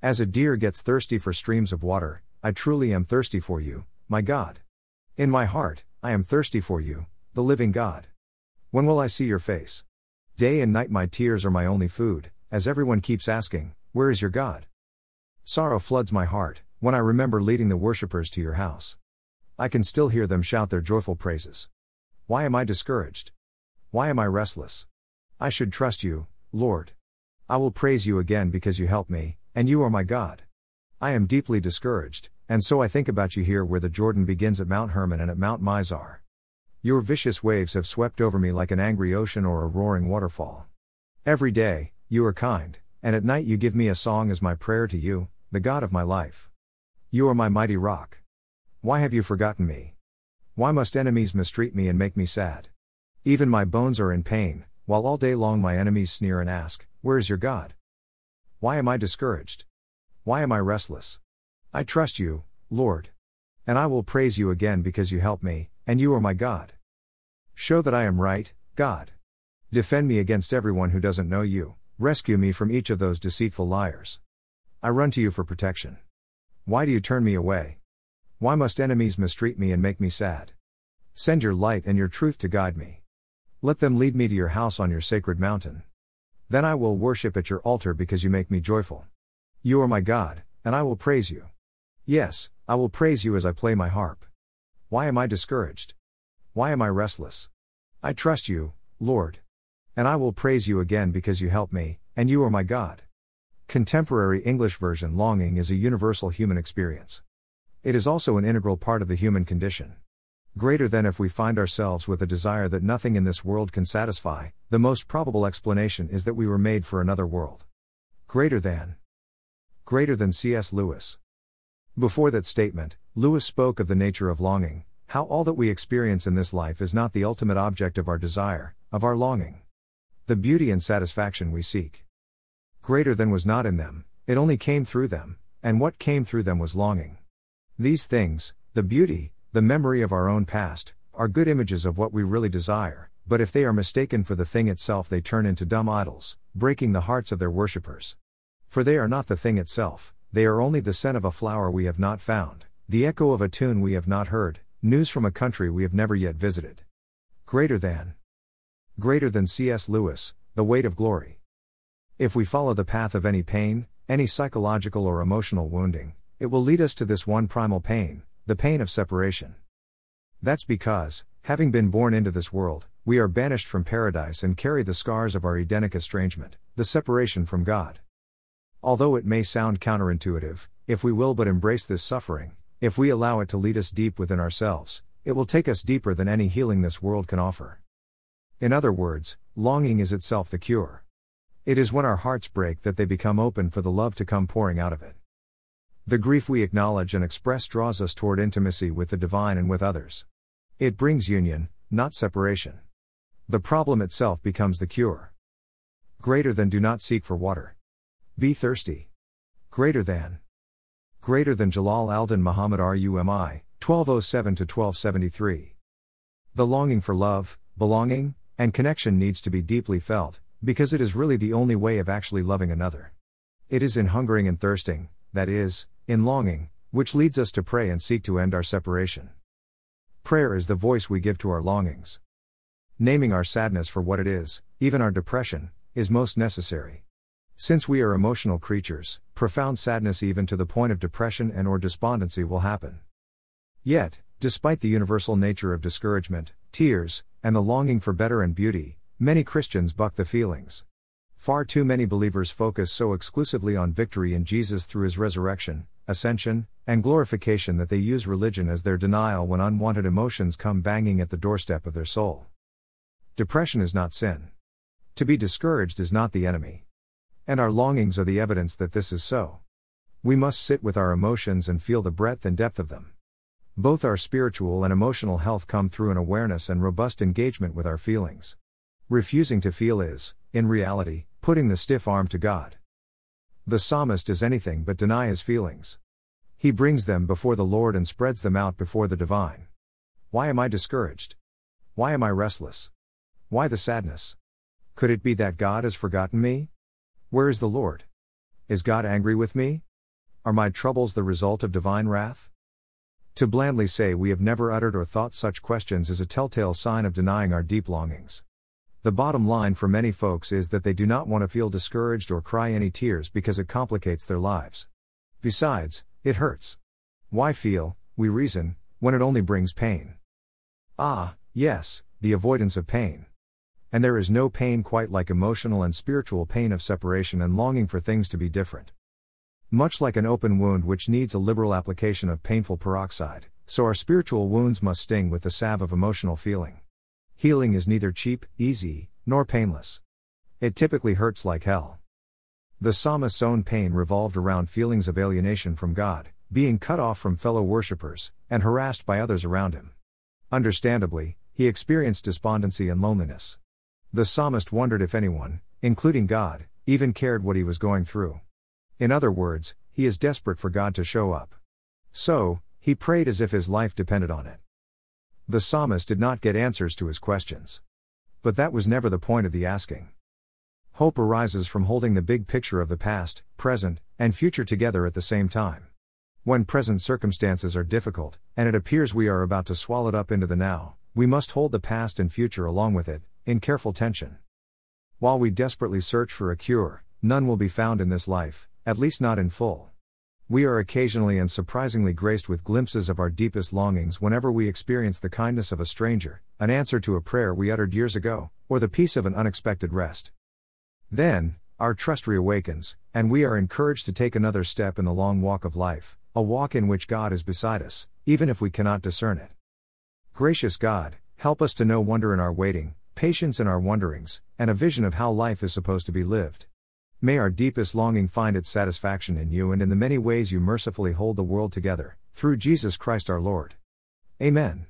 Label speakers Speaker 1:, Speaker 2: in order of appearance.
Speaker 1: As a deer gets thirsty for streams of water, I truly am thirsty for you, my God. In my heart, I am thirsty for you, the living God. When will I see your face? Day and night my tears are my only food, as everyone keeps asking, Where is your God? Sorrow floods my heart, when I remember leading the worshippers to your house. I can still hear them shout their joyful praises. Why am I discouraged? Why am I restless? I should trust you, Lord. I will praise you again because you help me, and you are my God. I am deeply discouraged, and so I think about you here where the Jordan begins at Mount Hermon and at Mount Mizar. Your vicious waves have swept over me like an angry ocean or a roaring waterfall. Every day, you are kind, and at night you give me a song as my prayer to you, the God of my life. You are my mighty rock. Why have you forgotten me? Why must enemies mistreat me and make me sad? Even my bones are in pain, while all day long my enemies sneer and ask, Where is your God? Why am I discouraged? Why am I restless? I trust you, Lord. And I will praise you again because you help me, and you are my God. Show that I am right, God. Defend me against everyone who doesn't know you, rescue me from each of those deceitful liars. I run to you for protection. Why do you turn me away? Why must enemies mistreat me and make me sad? Send your light and your truth to guide me. Let them lead me to your house on your sacred mountain. Then I will worship at your altar because you make me joyful. You are my God, and I will praise you. Yes, I will praise you as I play my harp. Why am I discouraged? Why am I restless? I trust you, Lord. And I will praise you again because you help me, and you are my God. Contemporary English version Longing is a universal human experience. It is also an integral part of the human condition greater than if we find ourselves with a desire that nothing in this world can satisfy, the most probable explanation is that we were made for another world. Greater than. Greater than C.S. Lewis. Before that statement, Lewis spoke of the nature of longing, how all that we experience in this life is not the ultimate object of our desire, of our longing. The beauty and satisfaction we seek. Greater than was not in them, it only came through them, and what came through them was longing. These things, the beauty, the memory of our own past, are good images of what we really desire, but if they are mistaken for the thing itself, they turn into dumb idols, breaking the hearts of their worshippers. For they are not the thing itself, they are only the scent of a flower we have not found, the echo of a tune we have not heard, news from a country we have never yet visited. Greater than. Greater than C.S. Lewis, the weight of glory. If we follow the path of any pain, any psychological or emotional wounding, it will lead us to this one primal pain, the pain of separation. That's because, having been born into this world, we are banished from paradise and carry the scars of our Edenic estrangement, the separation from God. Although it may sound counterintuitive, if we will but embrace this suffering, if we allow it to lead us deep within ourselves, it will take us deeper than any healing this world can offer. In other words, longing is itself the cure. It is when our hearts break that they become open for the love to come pouring out of it. The grief we acknowledge and express draws us toward intimacy with the divine and with others. It brings union, not separation. The problem itself becomes the cure. Greater than do not seek for water. Be thirsty. Greater than. Greater than Jalal al-Din Muhammad Rumi, 1207 1273. The longing for love, belonging, and connection needs to be deeply felt, because it is really the only way of actually loving another. It is in hungering and thirsting, that is, in longing, which leads us to pray and seek to end our separation. Prayer is the voice we give to our longings. Naming our sadness for what it is, even our depression, is most necessary. Since we are emotional creatures, profound sadness even to the point of depression and or despondency will happen. Yet, despite the universal nature of discouragement, tears, and the longing for better and beauty, many Christians buck the feelings. Far too many believers focus so exclusively on victory in Jesus through his resurrection, ascension, and glorification that they use religion as their denial when unwanted emotions come banging at the doorstep of their soul. Depression is not sin. To be discouraged is not the enemy. And our longings are the evidence that this is so. We must sit with our emotions and feel the breadth and depth of them. Both our spiritual and emotional health come through an awareness and robust engagement with our feelings. Refusing to feel is, in reality, putting the stiff arm to God. The psalmist is anything but deny his feelings. He brings them before the Lord and spreads them out before the divine. Why am I discouraged? Why am I restless? Why the sadness? Could it be that God has forgotten me? Where is the Lord? Is God angry with me? Are my troubles the result of divine wrath? To blandly say we have never uttered or thought such questions is a telltale sign of denying our deep longings. The bottom line for many folks is that they do not want to feel discouraged or cry any tears because it complicates their lives. Besides, it hurts. Why feel, we reason, when it only brings pain? Ah, yes, the avoidance of pain. And there is no pain quite like emotional and spiritual pain of separation and longing for things to be different. Much like an open wound which needs a liberal application of painful peroxide, so our spiritual wounds must sting with the salve of emotional feeling. Healing is neither cheap, easy, nor painless. It typically hurts like hell. The psalmist's own pain revolved around feelings of alienation from God, being cut off from fellow worshippers, and harassed by others around him. Understandably, he experienced despondency and loneliness. The psalmist wondered if anyone, including God, even cared what he was going through. In other words, he is desperate for God to show up. So, he prayed as if his life depended on it. The psalmist did not get answers to his questions. But that was never the point of the asking. Hope arises from holding the big picture of the past, present, and future together at the same time. When present circumstances are difficult, and it appears we are about to swallow it up into the now, we must hold the past and future along with it, in careful tension. While we desperately search for a cure, none will be found in this life, at least not in full. We are occasionally and surprisingly graced with glimpses of our deepest longings whenever we experience the kindness of a stranger, an answer to a prayer we uttered years ago, or the peace of an unexpected rest. Then, our trust reawakens, and we are encouraged to take another step in the long walk of life, a walk in which God is beside us, even if we cannot discern it. Gracious God, help us to know wonder in our waiting, patience in our wonderings, and a vision of how life is supposed to be lived. May our deepest longing find its satisfaction in you and in the many ways you mercifully hold the world together, through Jesus Christ our Lord. Amen.